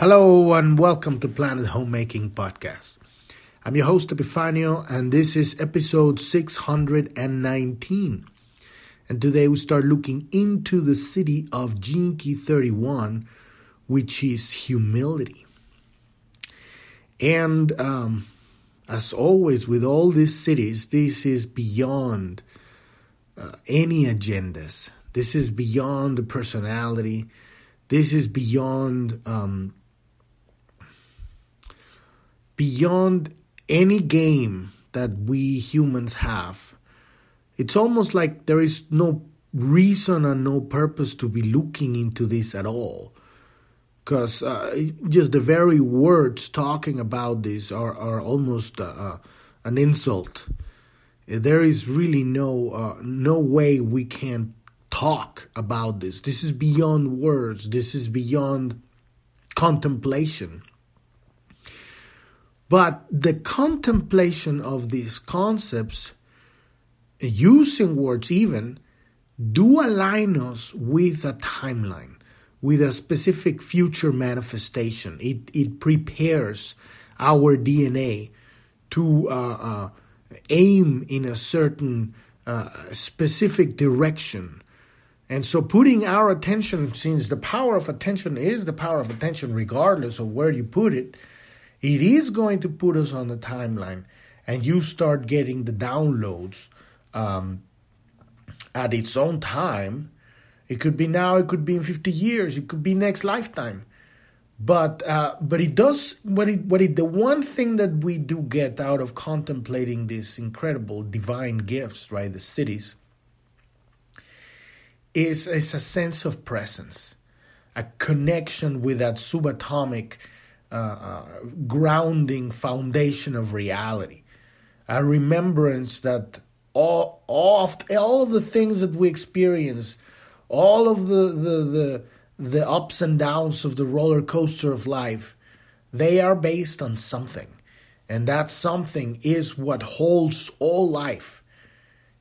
Hello and welcome to Planet Homemaking Podcast. I'm your host Epifanio and this is episode 619. And today we start looking into the Siddhi of Key 31, which is humility. And um, as always with all these Siddhis, this is beyond uh, any agendas. This is beyond the personality. This is beyond um, beyond any game that we humans have. It's almost like there is no reason and no purpose to be looking into this at all. Because uh, just the very words talking about this are, are almost uh, uh, an insult. There is really no uh, no way we can talk about this. This is beyond words. This is beyond contemplation. But the contemplation of these concepts, using words even, do align us with a timeline, with a specific future manifestation. It, it prepares our DNA to uh, uh, aim in a certain uh, specific direction. And so, putting our attention, since the power of attention is the power of attention, regardless of where you put it, it is going to put us on the timeline and you start getting the downloads um, at its own time. It could be now, it could be in 50 years, it could be next lifetime. But uh, but it does what it what it the one thing that we do get out of contemplating these incredible divine gifts, right? The Siddhis, is is a sense of presence, a connection with that subatomic uh, uh, grounding foundation of reality, a remembrance that all, all, of, all of the things that we experience, all of the, the, the, the ups and downs of the roller coaster of life, they are based on something. And that something is what holds all life.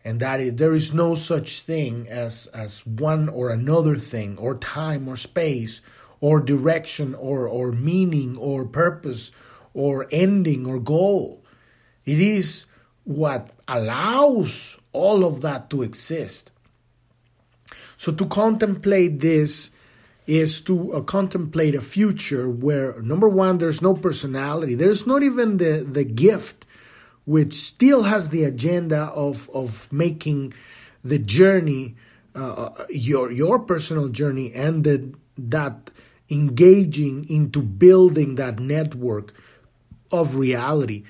And that is, there is no such thing as, as one or another thing, or time or space, or direction or, or meaning or purpose or ending or goal. It is what allows all of that to exist. So to contemplate this is to uh, contemplate a future where number one there's no personality there's not even the the gift which still has the agenda of of making the journey uh, uh your your personal journey and the that engaging into building that network of reality,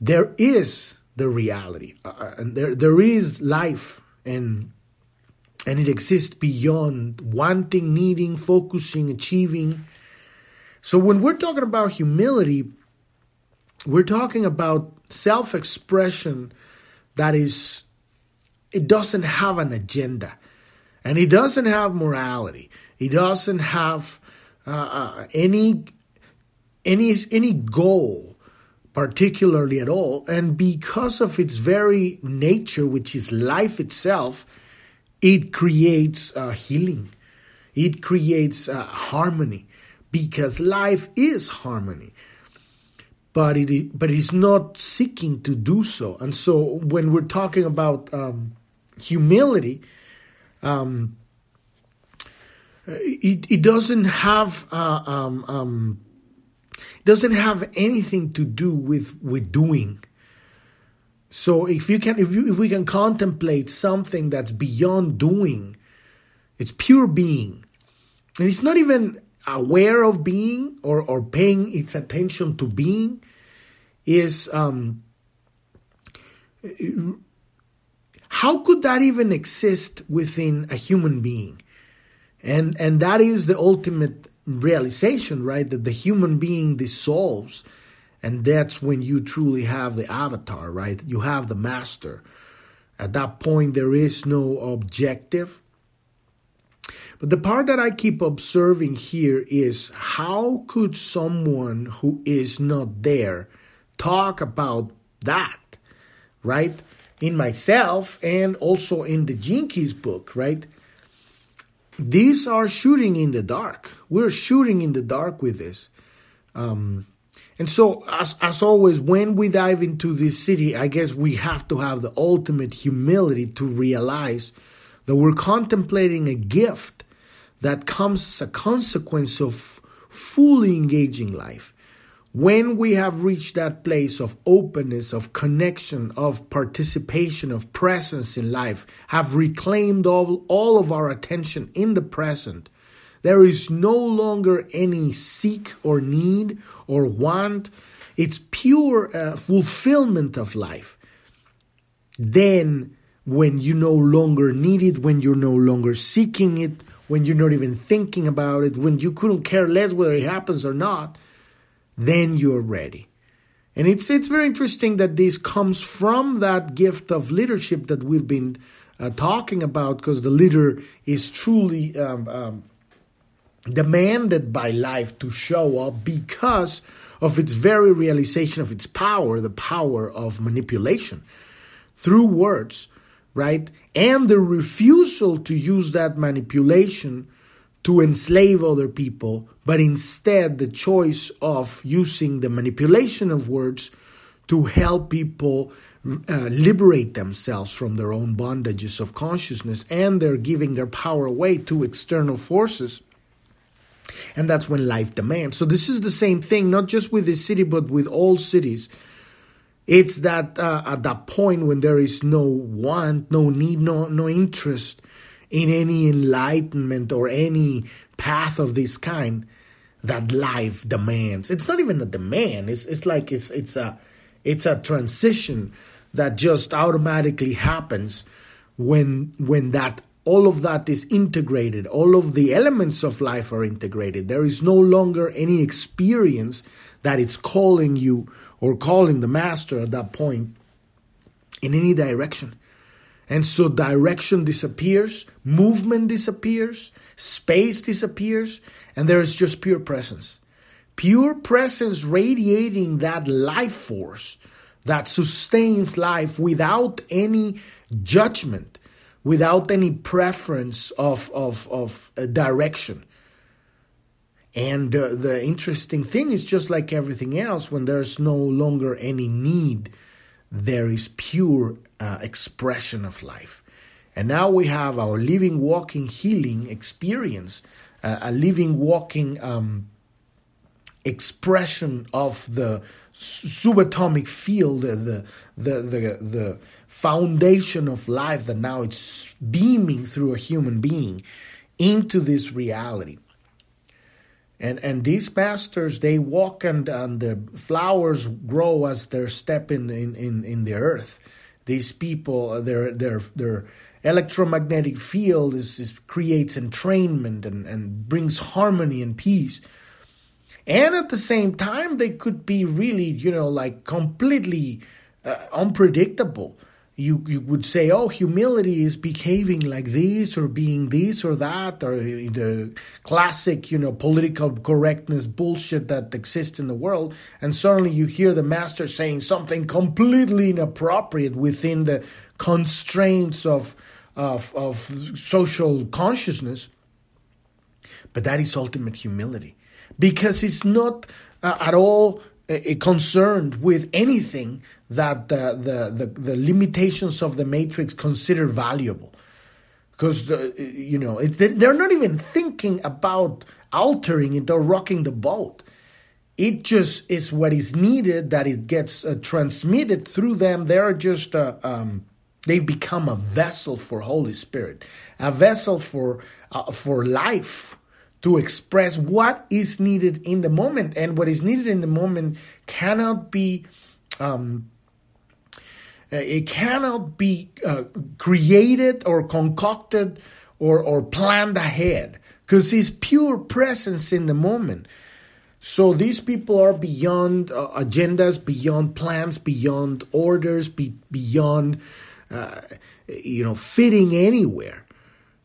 there is the reality, uh, uh, and there there is life, and and it exists beyond wanting, needing, focusing, achieving. So when we're talking about humility, we're talking about self-expression that is it doesn't have an agenda and it doesn't have morality it doesn't have uh, uh, any any any goal particularly at all and because of its very nature which is life itself it creates uh, healing. It creates uh, harmony because life is harmony. But it but it's not seeking to do so. And so when we're talking about um, humility um, it, it doesn't have uh, um, um, doesn't have anything to do with with doing. So if you can if you if we can contemplate something that's beyond doing, it's pure being, and it's not even aware of being or or paying its attention to being. Is um, how could that even exist within a human being? And and that is the ultimate realization, right? That the human being dissolves. And that's when you truly have the avatar, right? You have the master. At that point, there is no objective. But the part that I keep observing here is how could someone who is not there talk about that, right? In myself and also in the Gene Keys book, right? These are shooting in the dark. We're shooting in the dark with this. Um, and so, as, as always, when we dive into this Siddhi, I guess we have to have the ultimate humility to realize that we're contemplating a gift that comes as a consequence of fully engaging life. When we have reached that place of openness, of connection, of participation, of presence in life, have reclaimed all, all of our attention in the present, there is no longer any seek or need or want. It's pure uh, fulfillment of life. Then, when you no longer need it, when you're no longer seeking it, when you're not even thinking about it, when you couldn't care less whether it happens or not, then you're ready. And it's it's very interesting that this comes from that gift of leadership that we've been uh, talking about, because the leader is truly um, um, demanded by life to show up because of its very realization of its power, the power of manipulation through words, right? And the refusal to use that manipulation to enslave other people, but instead the choice of using the manipulation of words to help people uh, liberate themselves from their own bondages of consciousness and they're giving their power away to external forces. And that's when life demands. So this is the same thing not just with this Siddhi but with all Siddhis. It's that uh, at that point when there is no want no need no no interest in any enlightenment or any path of this kind that life demands. It's not even a demand. It's it's like it's it's a it's a transition that just automatically happens when when that all of that is integrated all of the elements of life are integrated there is no longer any experience that it's calling you or calling the master at that point in any direction and so direction disappears, movement disappears, space disappears, and there is just pure presence. Pure presence radiating that life force that sustains life without any judgment, without any preference of, of, of direction. And uh, the interesting thing is just like everything else, when there's no longer any need, there is pure uh, expression of life. And now we have our living, walking, healing experience, uh, a living, walking um, expression of the subatomic field, the, the, the, the foundation of life that now it's beaming through a human being into this reality. And, and these masters, they walk and, and the flowers grow as they're stepping in, in, in the earth. These people uh, their their their electromagnetic field is, is creates entrainment and, and brings harmony and peace. And at the same time they could be really you know like completely uh, unpredictable you you would say, oh, humility is behaving like this or being this or that, or the classic, you know, political correctness bullshit that exists in the world, and suddenly you hear the master saying something completely inappropriate within the constraints of of, of social consciousness. But that is ultimate humility, because it's not uh, at all uh, concerned with anything that the, the, the, the limitations of the matrix consider valuable. Because you know it, they're not even thinking about altering it or rocking the boat. It just is what is needed that it gets uh, transmitted through them. They're just uh, um, they've become a vessel for holy spirit a vessel for uh, for life to express what is needed in the moment. And what is needed in the moment cannot be um, it cannot be uh, created or concocted or, or planned ahead because it's pure presence in the moment. So these people are beyond uh, agendas, beyond plans, beyond orders, be, beyond uh, you know fitting anywhere.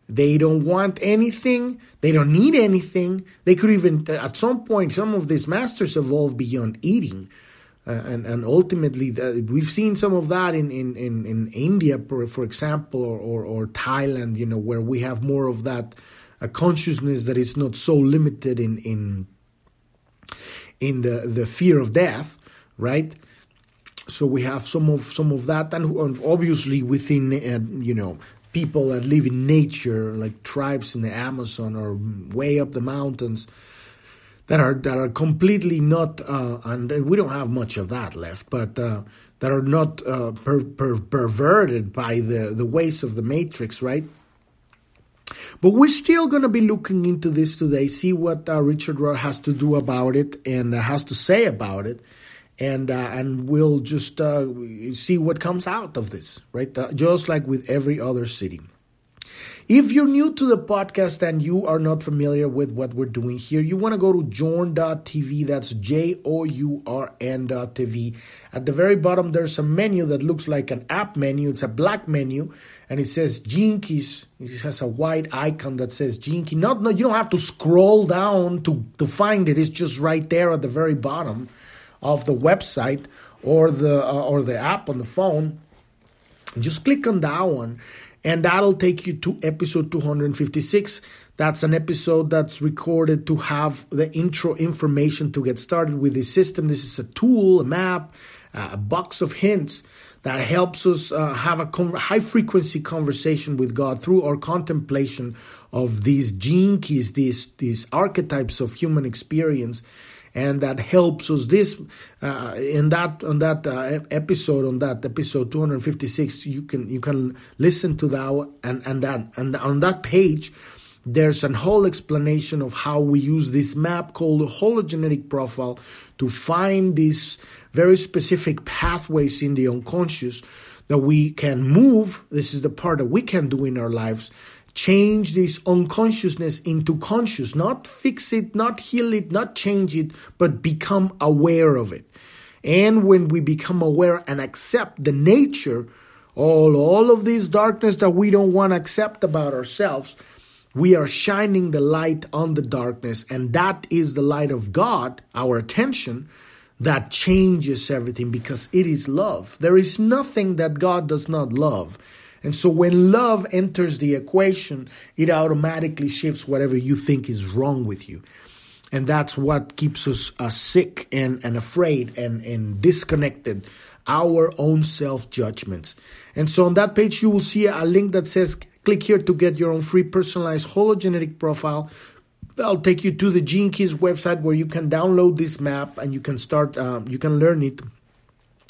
They don't want anything. They don't need anything. They could even, at some point, some of these masters evolve beyond eating. Uh, and and ultimately we've seen some of that in in in, in India for, for example or, or, or Thailand you know where we have more of that a consciousness that is not so limited in in in the the fear of death, right? So we have some of some of that, and obviously within uh, you know people that live in nature, like tribes in the Amazon or way up the mountains, that are that are completely not, uh, and we don't have much of that left, but uh, that are not uh, per, per, perverted by the the ways of the matrix, right? But we're still going to be looking into this today, see what uh, Richard Rudd has to do about it and uh, has to say about it, and uh, and we'll just uh, see what comes out of this, right? Uh, just like with every other Siddhi. If you're new to the podcast and you are not familiar with what we're doing here, you want to go to journ.tv. That's J O U R N.tv. At the very bottom, there's a menu that looks like an app menu. It's a black menu and it says Gene Keys. It has a white icon that says Key. Not, no, you don't have to scroll down to, to find it. It's just right there at the very bottom of the website or the uh, or the app on the phone. Just click on that one and that'll take you to episode 256. That's an episode that's recorded to have the intro information to get started with the system. This is a tool, a map, a box of hints that helps us uh, have a high frequency conversation with God through our contemplation of these gene keys, these these archetypes of human experience and that helps us. This uh, in that on that uh, episode on that episode 256 you can you can listen to that and and that and on that page there's a whole explanation of how we use this map called the hologenetic profile to find these very specific pathways in the unconscious that we can move. This is the part that we can do in our lives change this unconsciousness into conscious, not fix it, not heal it, not change it, but become aware of it. And when we become aware and accept the nature, all, all of this darkness that we don't want to accept about ourselves, we are shining the light on the darkness, and that is the light of God, our attention, that changes everything because it is love. There is nothing that God does not love. And so when love enters the equation, it automatically shifts whatever you think is wrong with you. And that's what keeps us uh, sick and, and afraid and, and disconnected, our own self judgments. And so on that page, you will see a link that says click here to get your own free personalized hologenetic profile. I'll take you to the Gene Keys website where you can download this map and you can start, um, you can learn it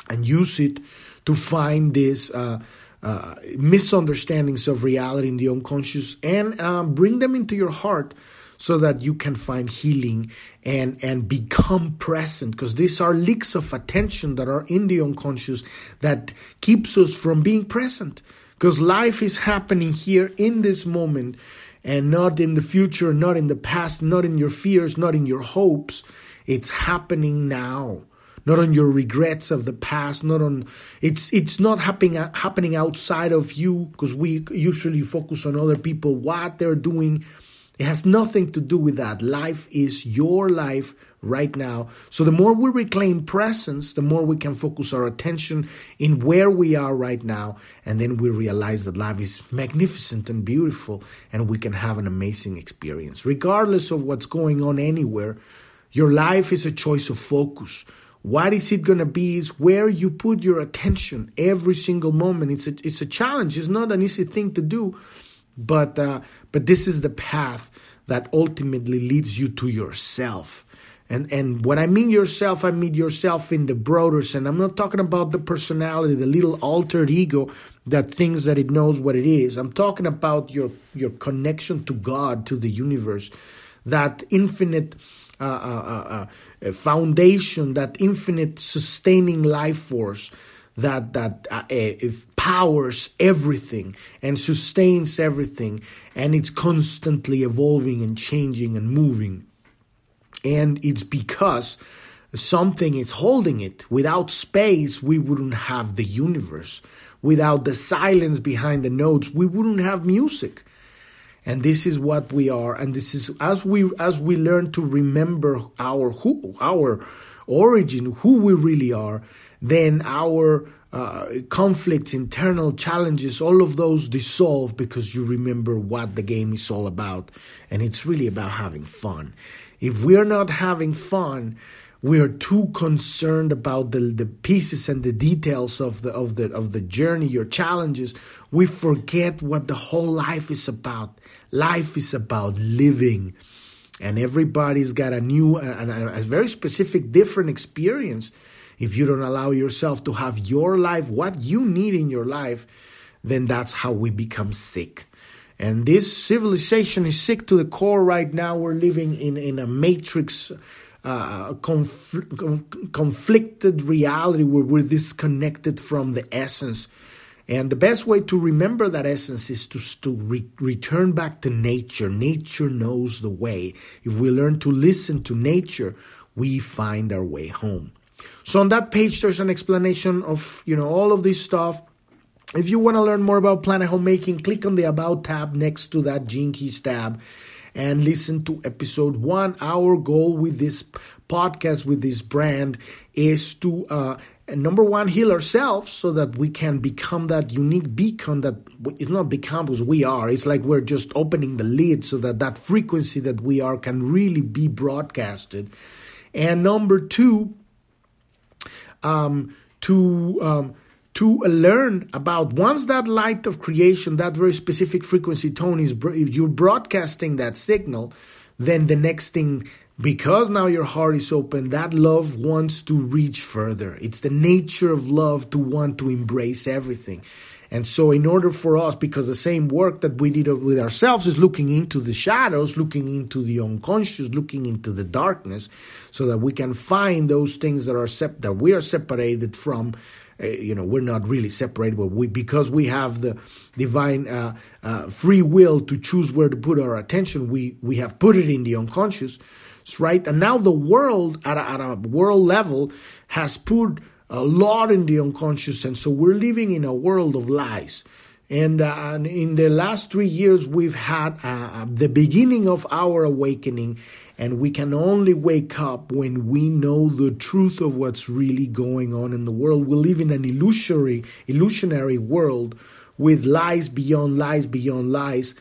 and use it to find this. Uh, uh, misunderstandings of reality in the unconscious and um, bring them into your heart so that you can find healing and and become present because these are leaks of attention that are in the unconscious that keeps us from being present because life is happening here in this moment and not in the future not in the past not in your fears not in your hopes. It's happening now not on your regrets of the past, not on it's it's not happening happening outside of you because we usually focus on other people what they're doing. It has nothing to do with that. Life is your life right now. So the more we reclaim presence, the more we can focus our attention in where we are right now. And then we realize that life is magnificent and beautiful and we can have an amazing experience. Regardless of what's going on anywhere, your life is a choice of focus. What is it going to be is where you put your attention every single moment. It's a, it's a challenge. It's not an easy thing to do, but uh, but this is the path that ultimately leads you to yourself. And and when I mean yourself, I mean yourself in the broader sense. I'm not talking about the personality, the little altered ego that thinks that it knows what it is. I'm talking about your your connection to God, to the universe, that infinite uh, uh, uh, foundation, that infinite sustaining life force that that powers everything and sustains everything, and it's constantly evolving and changing and moving. And it's because something is holding it. Without space, we wouldn't have the universe. Without the silence behind the notes, we wouldn't have music and this is what we are and this is as we as we learn to remember our who our origin who we really are then our uh, conflicts, internal challenges, all of those dissolve because you remember what the game is all about. And it's really about having fun. If we're not having fun, we are too concerned about the, the pieces and the details of the of the of the journey, your challenges. We forget what the whole life is about. Life is about living. And everybody's got a new and a, very specific different experience if you don't allow yourself to have your life, what you need in your life, then that's how we become sick. And this civilization is sick to the core right now. We're living in, in a matrix, uh, conf- conflicted reality where we're disconnected from the essence. And the best way to remember that essence is to, to re- return back to nature. Nature knows the way. If we learn to listen to nature, we find our way home. So on that page, there's an explanation of you know all of this stuff. If you want to learn more about Planet Homemaking, click on the About tab next to that Gene Keys tab and listen to episode one. Our goal with this podcast, with this brand, is to uh, number one heal ourselves so that we can become that unique beacon that it's not become because we are it's like we're just opening the lid so that that frequency that we are can really be broadcasted and number two um, to um, to learn about once that light of creation, that very specific frequency tone is if you're broadcasting that signal, then the next thing because now your heart is open, that love wants to reach further. It's the nature of love to want to embrace everything. And so, in order for us, because the same work that we did with ourselves is looking into the shadows, looking into the unconscious, looking into the darkness, so that we can find those things that are sep- that we are separated from. Uh, you know, we're not really separated, but we because we have the divine uh, uh, free will to choose where to put our attention. We we have put it in the unconscious, right? And now the world at a, at a world level has put a lot in the unconscious. And so we're living in a world of lies. And, uh, and in the last three years, we've had uh, uh, the beginning of our awakening. And we can only wake up when we know the truth of what's really going on in the world. We live in an illusory, illusionary world with lies beyond lies beyond lies.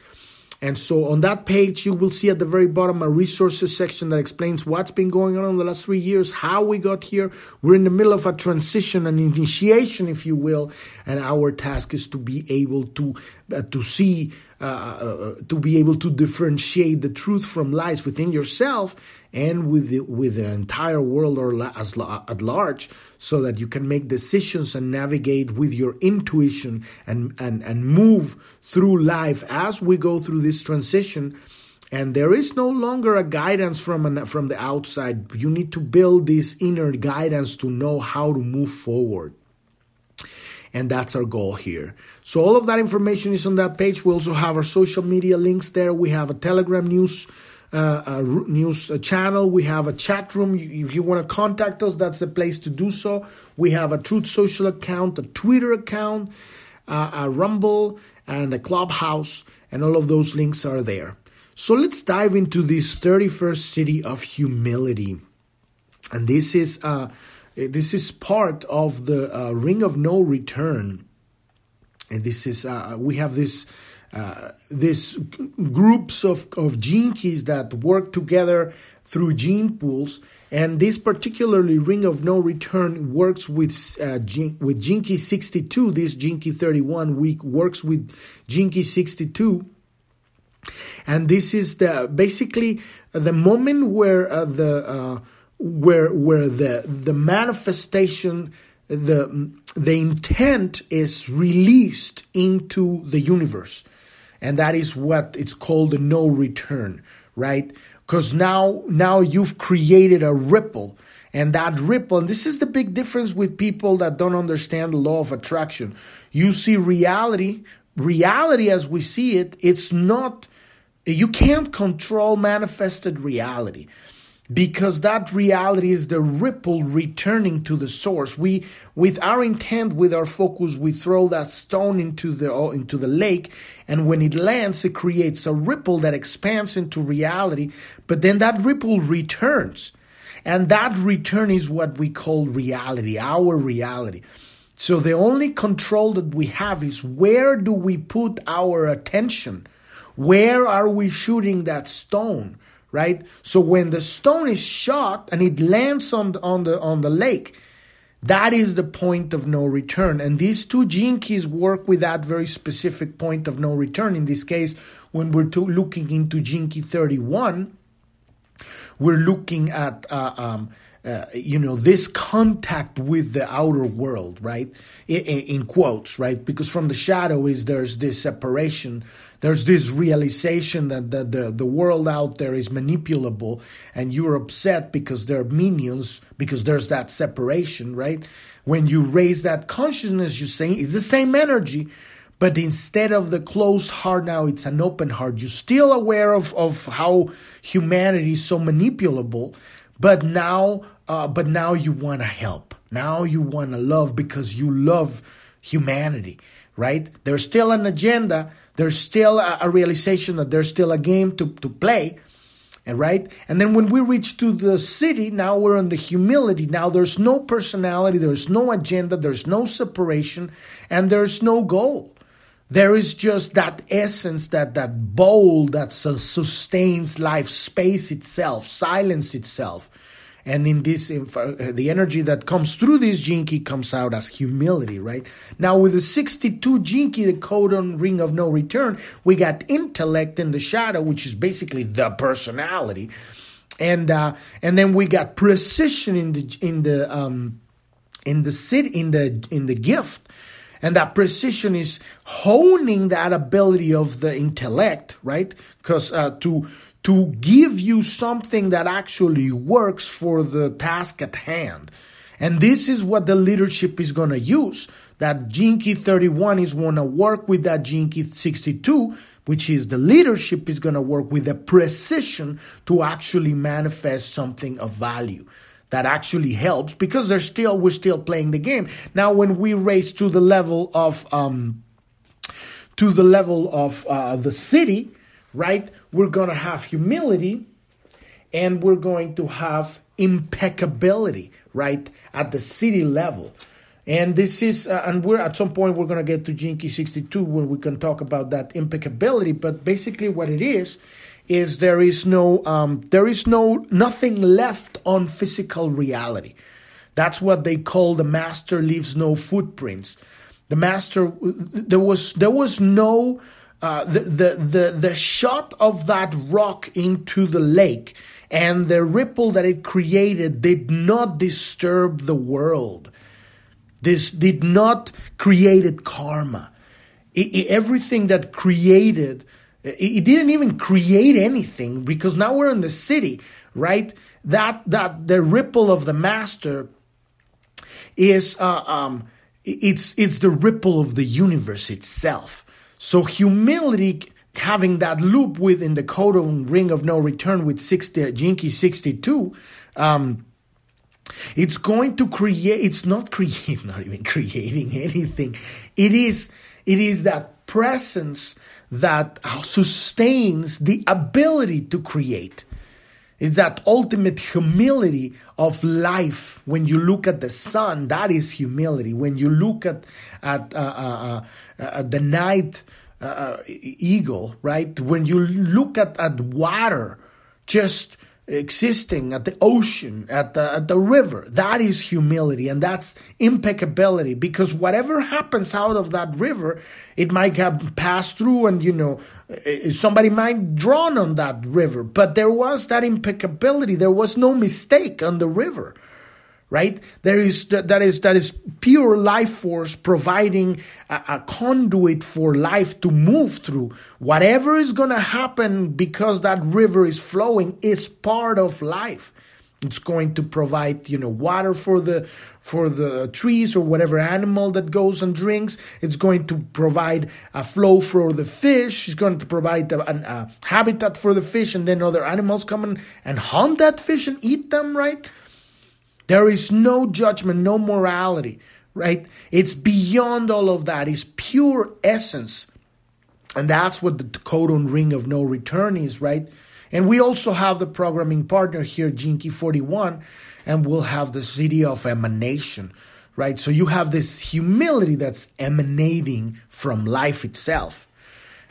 And so on that page, you will see at the very bottom a resources section that explains what's been going on in the last three years, how we got here. We're in the middle of a transition, an initiation, if you will, and our task is to be able to uh, to see, uh, uh, to be able to differentiate the truth from lies within yourself and with the, with the entire world or as at large, so that you can make decisions and navigate with your intuition and and and move through life as we go through this transition. And there is no longer a guidance from an, from the outside. You need to build this inner guidance to know how to move forward. And that's our goal here. So all of that information is on that page. We also have our social media links there. We have a Telegram news uh, a news channel. We have a chat room. If you want to contact us, that's the place to do so. We have a Truth Social account, a Twitter account, uh, a Rumble, and a Clubhouse, and all of those links are there. So let's dive into this 31st Siddhi of humility. And this is uh, this is part of the uh, Ring of No Return. And this is uh, we have this uh, these groups of, of gene keys that work together through gene pools. And this particularly ring of no return works with uh, with gene key 62. This gene key 31 week works with gene key 62. And this is the basically the moment where uh, the uh, where where the the manifestation the the intent is released into the universe. And that is what it's called the no return right? Because now now you've created a ripple. And that ripple and this is the big difference with people that don't understand the law of attraction. You see reality reality as we see it it's not you can't control manifested reality because that reality is the ripple returning to the source we with our intent with our focus we throw that stone into the into the lake and when it lands it creates a ripple that expands into reality but then that ripple returns and that return is what we call reality our reality So the only control that we have is where do we put our attention? Where are we shooting that stone? Right? So when the stone is shot and it lands on the, on the on the lake, that is the point of no return. And these two gene keys work with that very specific point of no return. In this case, when we're looking into gene key 31, we're looking at uh, um, uh, you know this contact with the outer world right? In, in, quotes right? Because from the shadow is there's this separation there's this realization that the, the, the world out there is manipulable and you're upset because they're minions because there's that separation right? When you raise that consciousness you're saying it's the same energy but instead of the closed heart now it's an open heart you're still aware of, of how humanity is so manipulable but now uh, but now you want to help. Now you want to love because you love humanity, right? There's still an agenda. There's still a, a realization that there's still a game to, to play. And right? And then when we reach to the Siddhi, now we're in the humility. Now there's no personality, there's no agenda, there's no separation, and there's no goal. There is just that essence, that that bowl that sustains life, space itself, silence itself. And in this, uh, the energy that comes through this key comes out as humility, right? Now, with the 62 gene key, the codon ring of no return, we got intellect in the shadow, which is basically the personality. And uh, and then we got precision in the in the um, in the sit in the in the gift and that precision is honing that ability of the intellect right because uh, to to give you something that actually works for the task at hand. And this is what the leadership is going to use. That Gene Key 31 is going to work with that Gene Key 62, which is the leadership is going to work with the precision to actually manifest something of value that actually helps because they're still we're still playing the game. Now when we race to the level of um to the level of uh, the Siddhi, right? We're going to have humility and we're going to have impeccability, right? At the Siddhi level. And this is, uh, and we're at some point we're going to get to Key 62 where we can talk about that impeccability. But basically, what it is is there is no, um, there is no nothing left on physical reality. That's what they call the master leaves no footprints. The master, there was there was no uh, the, the, the, the shot of that rock into the lake and the ripple that it created did not disturb the world. This did not create karma. It, it, everything that created, it, didn't even create anything because now we're in the Siddhi, right? That that the ripple of the master is uh, um, it's it's the ripple of the universe itself. So humility having that loop within the codon ring of no return with 60 Gene Key 62 um, it's going to create it's not create not even creating anything it is it is that presence that sustains the ability to create. It's that ultimate humility of life. When you look at the sun that is humility. When you look at at uh, uh, uh, the night uh, uh, eagle right? When you look at, at water just existing at the ocean at the, at the river. That is humility and that's impeccability because whatever happens out of that river it might have passed through and you know somebody might drown on that river. But there was that impeccability. There was no mistake on the river right? There is that is that is pure life force providing a, a conduit for life to move through. Whatever is going to happen because that river is flowing is part of life. It's going to provide you know water for the for the trees or whatever animal that goes and drinks. It's going to provide a flow for the fish. It's going to provide a, a habitat for the fish and then other animals come and, and hunt that fish and eat them right there is no judgment, no morality, right? It's beyond all of that. It's pure essence. And that's what the codon ring of no return is, right? And we also have the programming partner here, Key 41, and we'll have the Siddhi of emanation, right? So you have this humility that's emanating from life itself.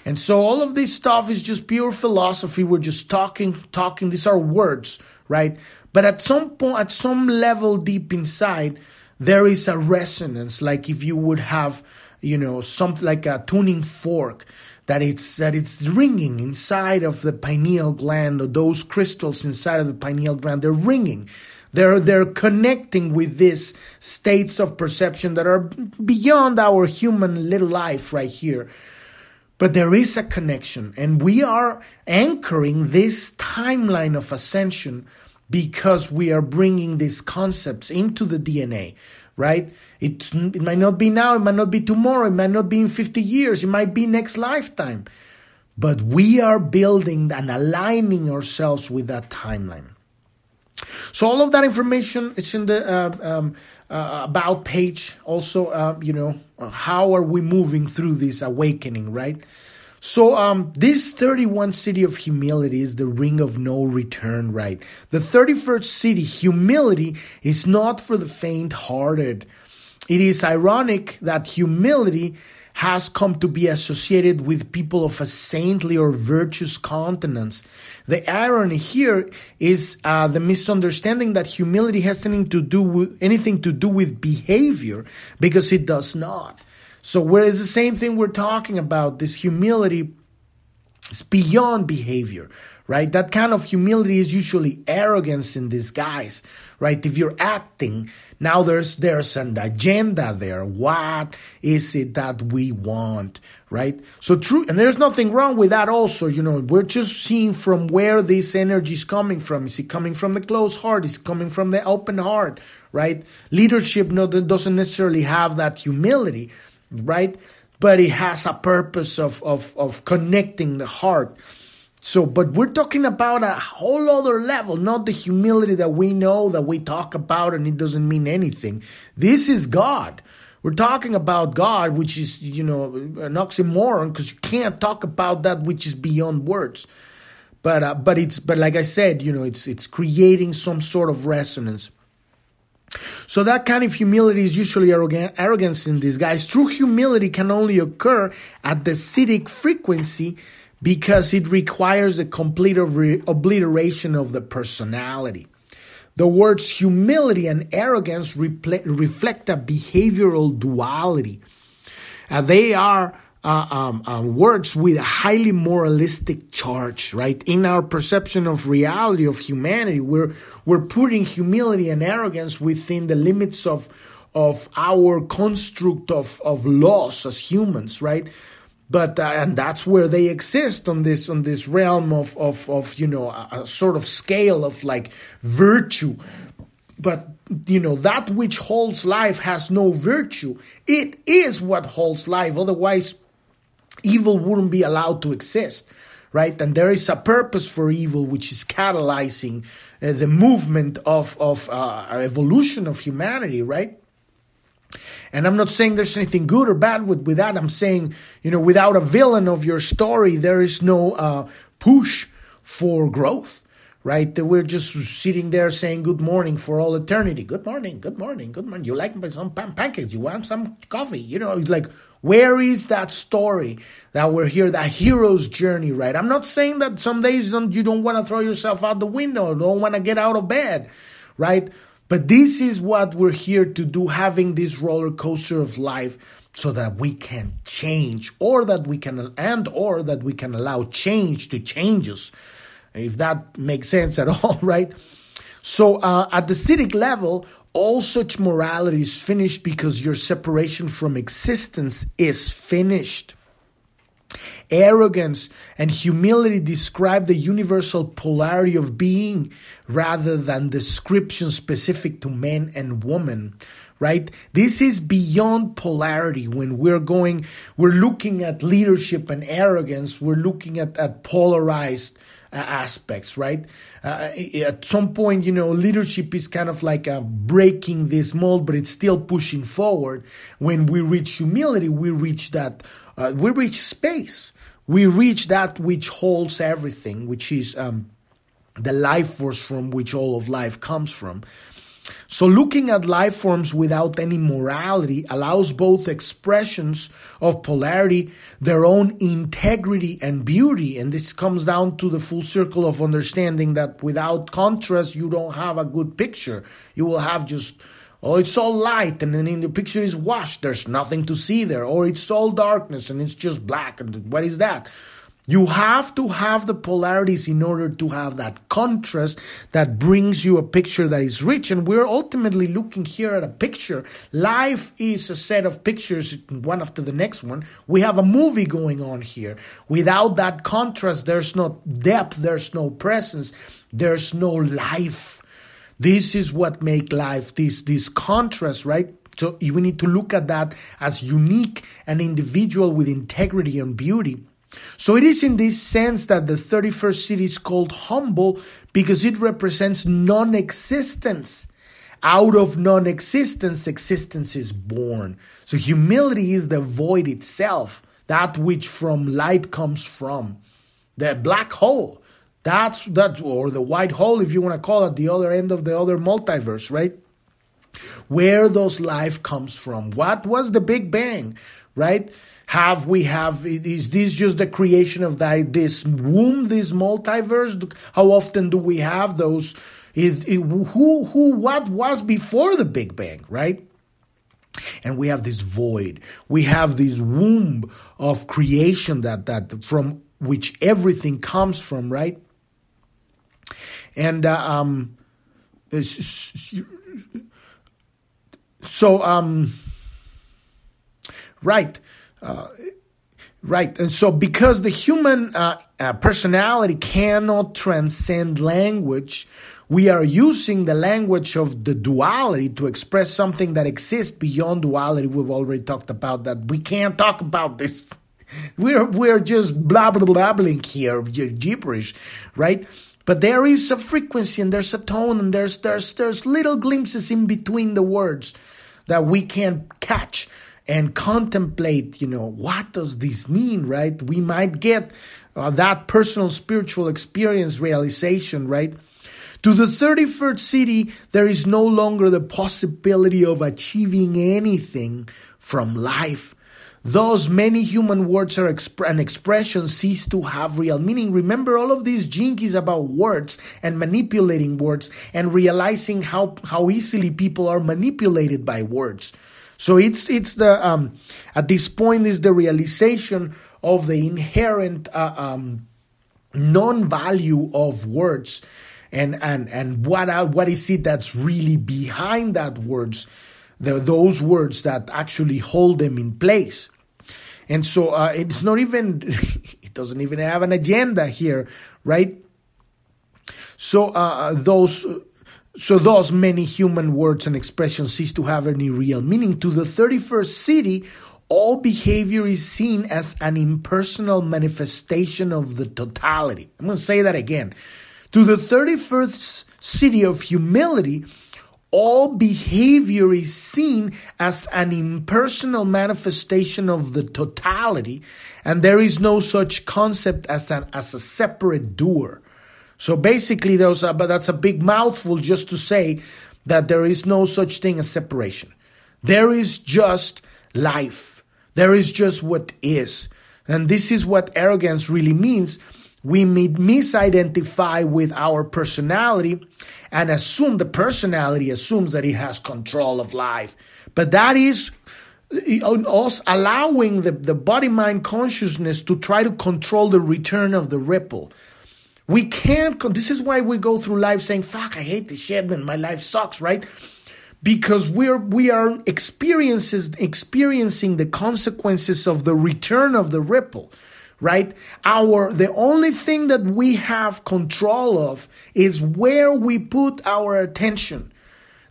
And so all of this stuff is just pure philosophy. We're just talking, talking. These are words, right? But at some point, at some level deep inside, there is a resonance, like if you would have, you know, something like a tuning fork that it's that it's ringing inside of the pineal gland or those crystals inside of the pineal gland. They're ringing. They're, they're connecting with these states of perception that are beyond our human little life right here. But there is a connection, and we are anchoring this timeline of ascension because we are bringing these concepts into the DNA, right? It, it might not be now, it might not be tomorrow, it might not be in 50 years, it might be next lifetime. But we are building and aligning ourselves with that timeline. So all of that information is in the uh, um, uh, about page. Also, uh, you know, uh, how are we moving through this awakening, right? So, um, this 31 Siddhi of humility is the ring of no return, right? The 31st Siddhi, humility, is not for the faint hearted. It is ironic that humility has come to be associated with people of a saintly or virtuous countenance. The irony here is uh, the misunderstanding that humility has anything to do with anything to do with behavior, because it does not. So, whereas the same thing we're talking about, this humility is beyond behavior right? That kind of humility is usually arrogance in disguise, right? If you're acting, now there's there's an agenda there. What is it that we want, right? So true, and there's nothing wrong with that. Also, you know, we're just seeing from where this energy is coming from. Is it coming from the closed heart? Is it coming from the open heart, right? Leadership no, doesn't necessarily have that humility, right? But it has a purpose of of of connecting the heart so, but we're talking about a whole other level, not the humility that we know that we talk about and it doesn't mean anything. This is God. We're talking about God, which is, you know, an oxymoron because you can't talk about that which is beyond words. But, uh, but it's, but like I said, you know, it's, it's creating some sort of resonance. So that kind of humility is usually arrogance in disguise. True humility can only occur at the Siddhic frequency because it requires a complete obliteration of the personality. The words humility and arrogance reflect a behavioral duality. Uh, they are uh, um, uh, words with a highly moralistic charge, right? In our perception of reality of humanity, we're we're putting humility and arrogance within the limits of of our construct of of laws as humans, right? but uh, and that's where they exist on this on this realm of of of you know a, a, sort of scale of like virtue but you know that which holds life has no virtue it is what holds life otherwise evil wouldn't be allowed to exist right and there is a purpose for evil which is catalyzing uh, the movement of of uh, evolution of humanity right and I'm not saying there's anything good or bad with, with that. I'm saying, you know, without a villain of your story, there is no uh, push for growth, right? That we're just sitting there saying good morning for all eternity. Good morning, good morning, good morning. You like some pan- pancakes? You want some coffee? You know, it's like, where is that story that we're here, that hero's journey, right? I'm not saying that some days don't, you don't want to throw yourself out the window, don't want to get out of bed, right? But this is what we're here to do, having this roller coaster of life so that we can change or that we can and or that we can allow change to change us if that makes sense at all right so uh, at the Siddhic level all such morality is finished because your separation from existence is finished. Arrogance and humility describe the universal polarity of being rather than description specific to men and women right? This is beyond polarity. When we're going we're looking at leadership and arrogance we're looking at, at polarized aspects right? Uh, at some point you know leadership is kind of like uh, breaking this mold but it's still pushing forward. When we reach humility we reach that uh, we reach space. We reach that which holds everything, which is um, the life force from which all of life comes from. So, looking at life forms without any morality allows both expressions of polarity their own integrity and beauty. And this comes down to the full circle of understanding that without contrast, you don't have a good picture. You will have just Oh, it's all light, and then in the picture is washed. There's nothing to see there. Or it's all darkness, and it's just black. And what is that? You have to have the polarities in order to have that contrast that brings you a picture that is rich. And we're ultimately looking here at a picture. Life is a set of pictures, one after the next one. We have a movie going on here. Without that contrast, there's no depth, there's no presence, there's no life. This is what make life this this contrast, right? So we need to look at that as unique and individual with integrity and beauty. So it is in this sense that the 31st Siddhi is called humble because it represents non existence. Out of non existence, existence is born. So humility is the void itself, that which from light comes from. The black hole. That's that, or the white hole, if you want to call it, the other end of the other multiverse, right? Where does life comes from? What was the Big Bang, right? Have we have is this just the creation of this womb this multiverse? How often do we have those it, it, who who what was before the big bang right? And we have this void. We have this womb of creation that that from which everything comes from right? And uh, um so um right uh, right. And so, because the human uh, uh, personality cannot transcend language, we are using the language of the duality to express something that exists beyond duality. We've already talked about that. We can't talk about this. We're we're just blah blah here, gibberish, right? But there is a frequency and there's a tone and there's there's there's little glimpses in between the words that we can catch and contemplate, you know, what does this mean, right? We might get uh, that personal spiritual experience realization, right? To the 31st Siddhi, there is no longer the possibility of achieving anything from life. Thus, many human words are exp- and expressions cease to have real meaning. Remember all of these Gene Keys about words and manipulating words and realizing how, how easily people are manipulated by words. So it's it's the um, at this point is the realization of the inherent uh, um, non-value of words and and and what uh, what is it that's really behind that words the, those words that actually hold them in place. And so uh, it's not even it doesn't even have an agenda here right? So uh, those so thus many human words and expressions cease to have any real meaning. To the 31st Siddhi, all behavior is seen as an impersonal manifestation of the totality. I'm going to say that again. To the 31st Siddhi of humility, all behavior is seen as an impersonal manifestation of the totality, and there is no such concept as, an, as a separate doer. So basically, those are, but that's a big mouthful just to say that there is no such thing as separation. There is just life. There is just what is. And this is what arrogance really means. We misidentify with our personality and assume the personality assumes that it has control of life. But that is us allowing the, the body mind consciousness to try to control the return of the ripple. We can't, this is why we go through life saying, fuck, I hate this shit, man, my life sucks, right? Because we're, we are experiences, experiencing the consequences of the return of the ripple, right? Our, the only thing that we have control of is where we put our attention.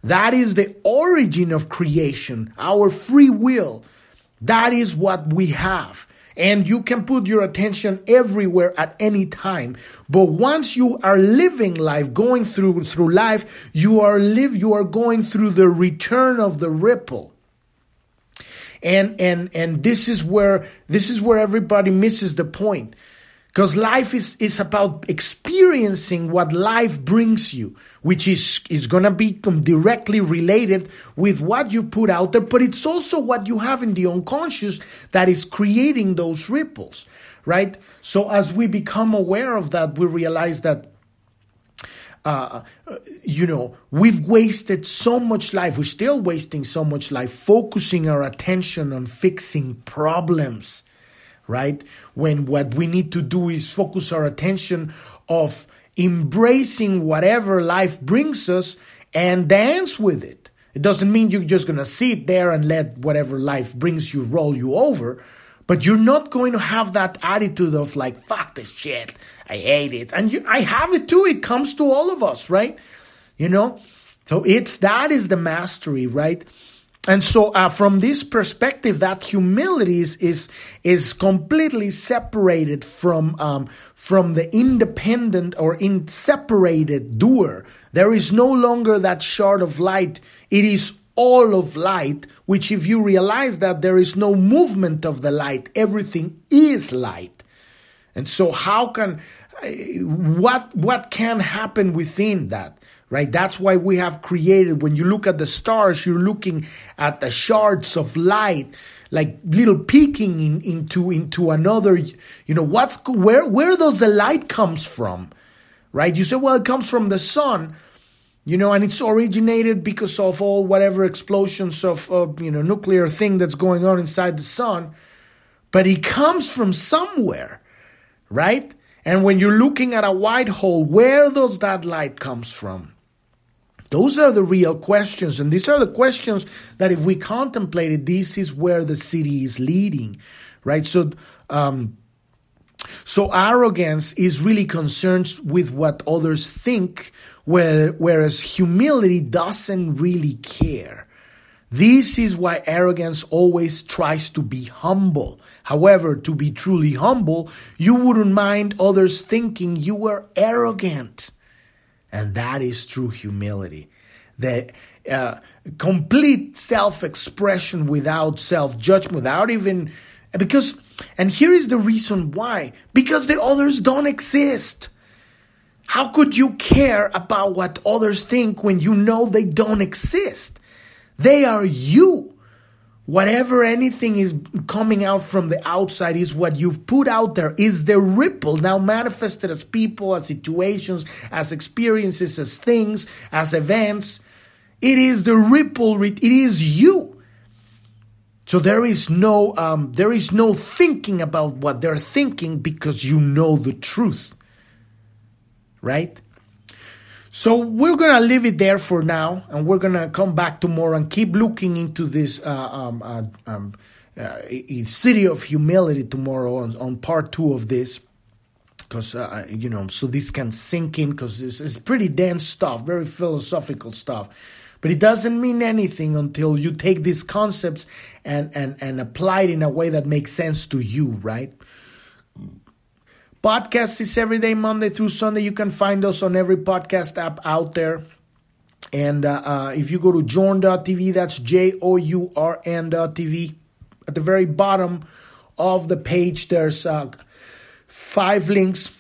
That is the origin of creation, our free will. That is what we have and you can put your attention everywhere at any time. But once you are living life going through through life you are live you are going through the return of the ripple. And and and this is where this is where everybody misses the point because life is, is about experiencing what life brings you, which is, is going to be directly related with what you put out there, but it's also what you have in the unconscious that is creating those ripples, right? So as we become aware of that, we realize that uh, you know, we've wasted so much life. We're still wasting so much life focusing our attention on fixing problems right? When what we need to do is focus our attention of embracing whatever life brings us and dance with it. It doesn't mean you're just going to sit there and let whatever life brings you roll you over, but you're not going to have that attitude of like, fuck this shit. I hate it. And you, I have it too. It comes to all of us, right? You know? So it's, that is the mastery, right? And so uh, from this perspective that humility is is, is completely separated from um, from the independent or in separated doer. There is no longer that shard of light. It is all of light which if you realize that there is no movement of the light everything is light. And so how can uh, what what can happen within that right? That's why we have created, when you look at the stars, you're looking at the shards of light, like little peeking in, into, into another, you know, what's, where, where does the light comes from, right? You say, well, it comes from the sun, you know, and it's originated because of all whatever explosions of, of you know, nuclear thing that's going on inside the sun, but it comes from somewhere, right? And when you're looking at a white hole, where does that light comes from? Those are the real questions. And these are the questions that if we contemplate it, this is where the Siddhi is leading, right? So, um, so arrogance is really concerned with what others think, whereas humility doesn't really care. This is why arrogance always tries to be humble. However, to be truly humble, you wouldn't mind others thinking you were arrogant. And that is true humility. The uh, complete self expression without self judgment, without even. Because, and here is the reason why because the others don't exist. How could you care about what others think when you know they don't exist? They are you. Whatever anything is coming out from the outside is what you've put out there, is the ripple now manifested as people, as situations, as experiences, as things, as events. It is the ripple, it is you. So there is no um, there is no thinking about what they're thinking because you know the truth. Right? So we're gonna leave it there for now, and we're gonna come back tomorrow and keep looking into this uh, um, uh, um, uh, Siddhi of humility tomorrow on, on part two of this, because uh, you know, so this can sink in because it's, it's pretty dense stuff, very philosophical stuff. But it doesn't mean anything until you take these concepts and, and, and apply it in a way that makes sense to you, right? Podcast is every day, Monday through Sunday. You can find us on every podcast app out there. And uh, uh, if you go to journ.tv, that's J O U R N.tv. At the very bottom of the page, there's uh, five links.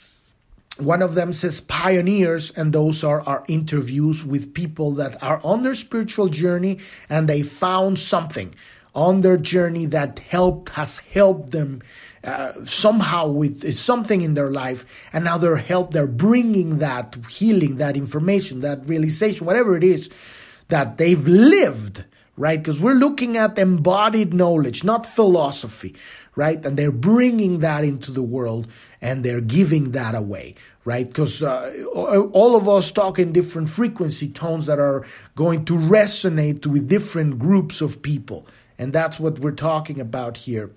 One of them says pioneers, and those are our interviews with people that are on their spiritual journey and they found something on their journey that helped has helped them uh, somehow with something in their life and now they're help they're bringing that healing that information that realization whatever it is that they've lived right? Because we're looking at embodied knowledge not philosophy right? And they're bringing that into the world and they're giving that away right? Because uh, all of us talk in different frequency tones that are going to resonate with different groups of people and that's what we're talking about here.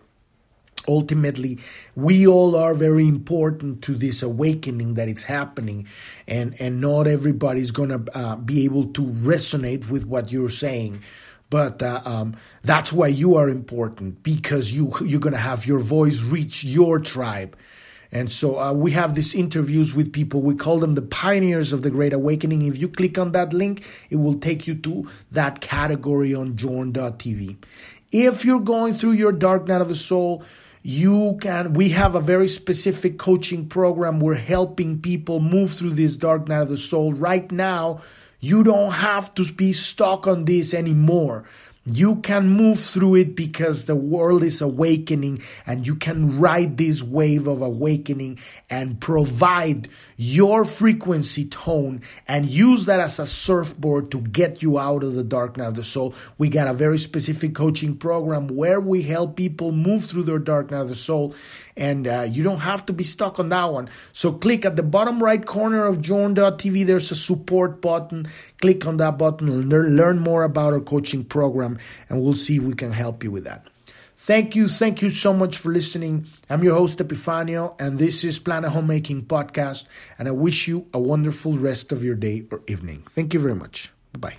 Ultimately, we all are very important to this awakening that is happening, and, and not everybody's to uh, be able to resonate with what you're saying but uh, um, that's why you are important because you you're gonna have your voice reach your tribe and so uh, we have these interviews with people. We call them the pioneers of the Great Awakening. If you click on that link, it will take you to that category on journ.tv. If you're going through your dark night of the soul, You can, we have a very specific coaching program. We're helping people move through this dark night of the soul. Right now, you don't have to be stuck on this anymore. You can move through it because the world is awakening and you can ride this wave of awakening and provide your frequency tone and use that as a surfboard to get you out of the dark night of the soul. We got a very specific coaching program where we help people move through their dark night of the soul and uh, you don't have to be stuck on that one. So click at the bottom right corner of journ.tv. There's a support button. Click on that button and learn more about our coaching program, and we'll see if we can help you with that. Thank you. Thank you so much for listening. I'm your host, Epifanio, and this is Planet Homemaking Podcast. And I wish you a wonderful rest of your day or evening. Thank you very much. Bye bye.